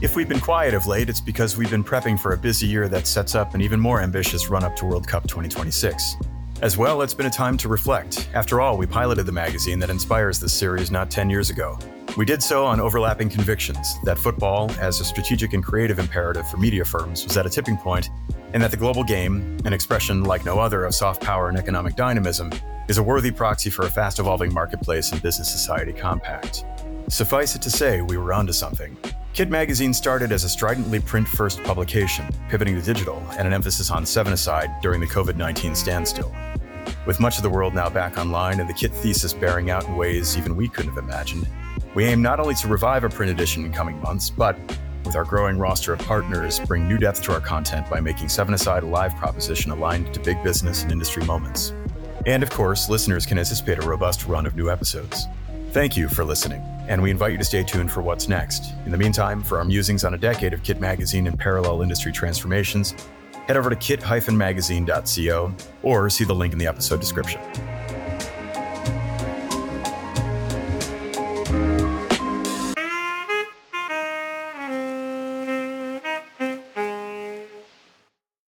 If we've been quiet of late, it's because we've been prepping for a busy year that sets up an even more ambitious run up to World Cup 2026. As well, it's been a time to reflect. After all, we piloted the magazine that inspires this series not 10 years ago. We did so on overlapping convictions that football, as a strategic and creative imperative for media firms, was at a tipping point, and that the global game, an expression like no other of soft power and economic dynamism, is a worthy proxy for a fast evolving marketplace and business society compact. Suffice it to say, we were onto something. Kit Magazine started as a stridently print first publication, pivoting to digital and an emphasis on seven aside during the COVID 19 standstill. With much of the world now back online and the Kit thesis bearing out in ways even we couldn't have imagined, we aim not only to revive a print edition in coming months, but with our growing roster of partners, bring new depth to our content by making Seven Aside a live proposition aligned to big business and industry moments. And of course, listeners can anticipate a robust run of new episodes. Thank you for listening, and we invite you to stay tuned for what's next. In the meantime, for our musings on a decade of Kit Magazine and parallel industry transformations, head over to kit-magazine.co or see the link in the episode description.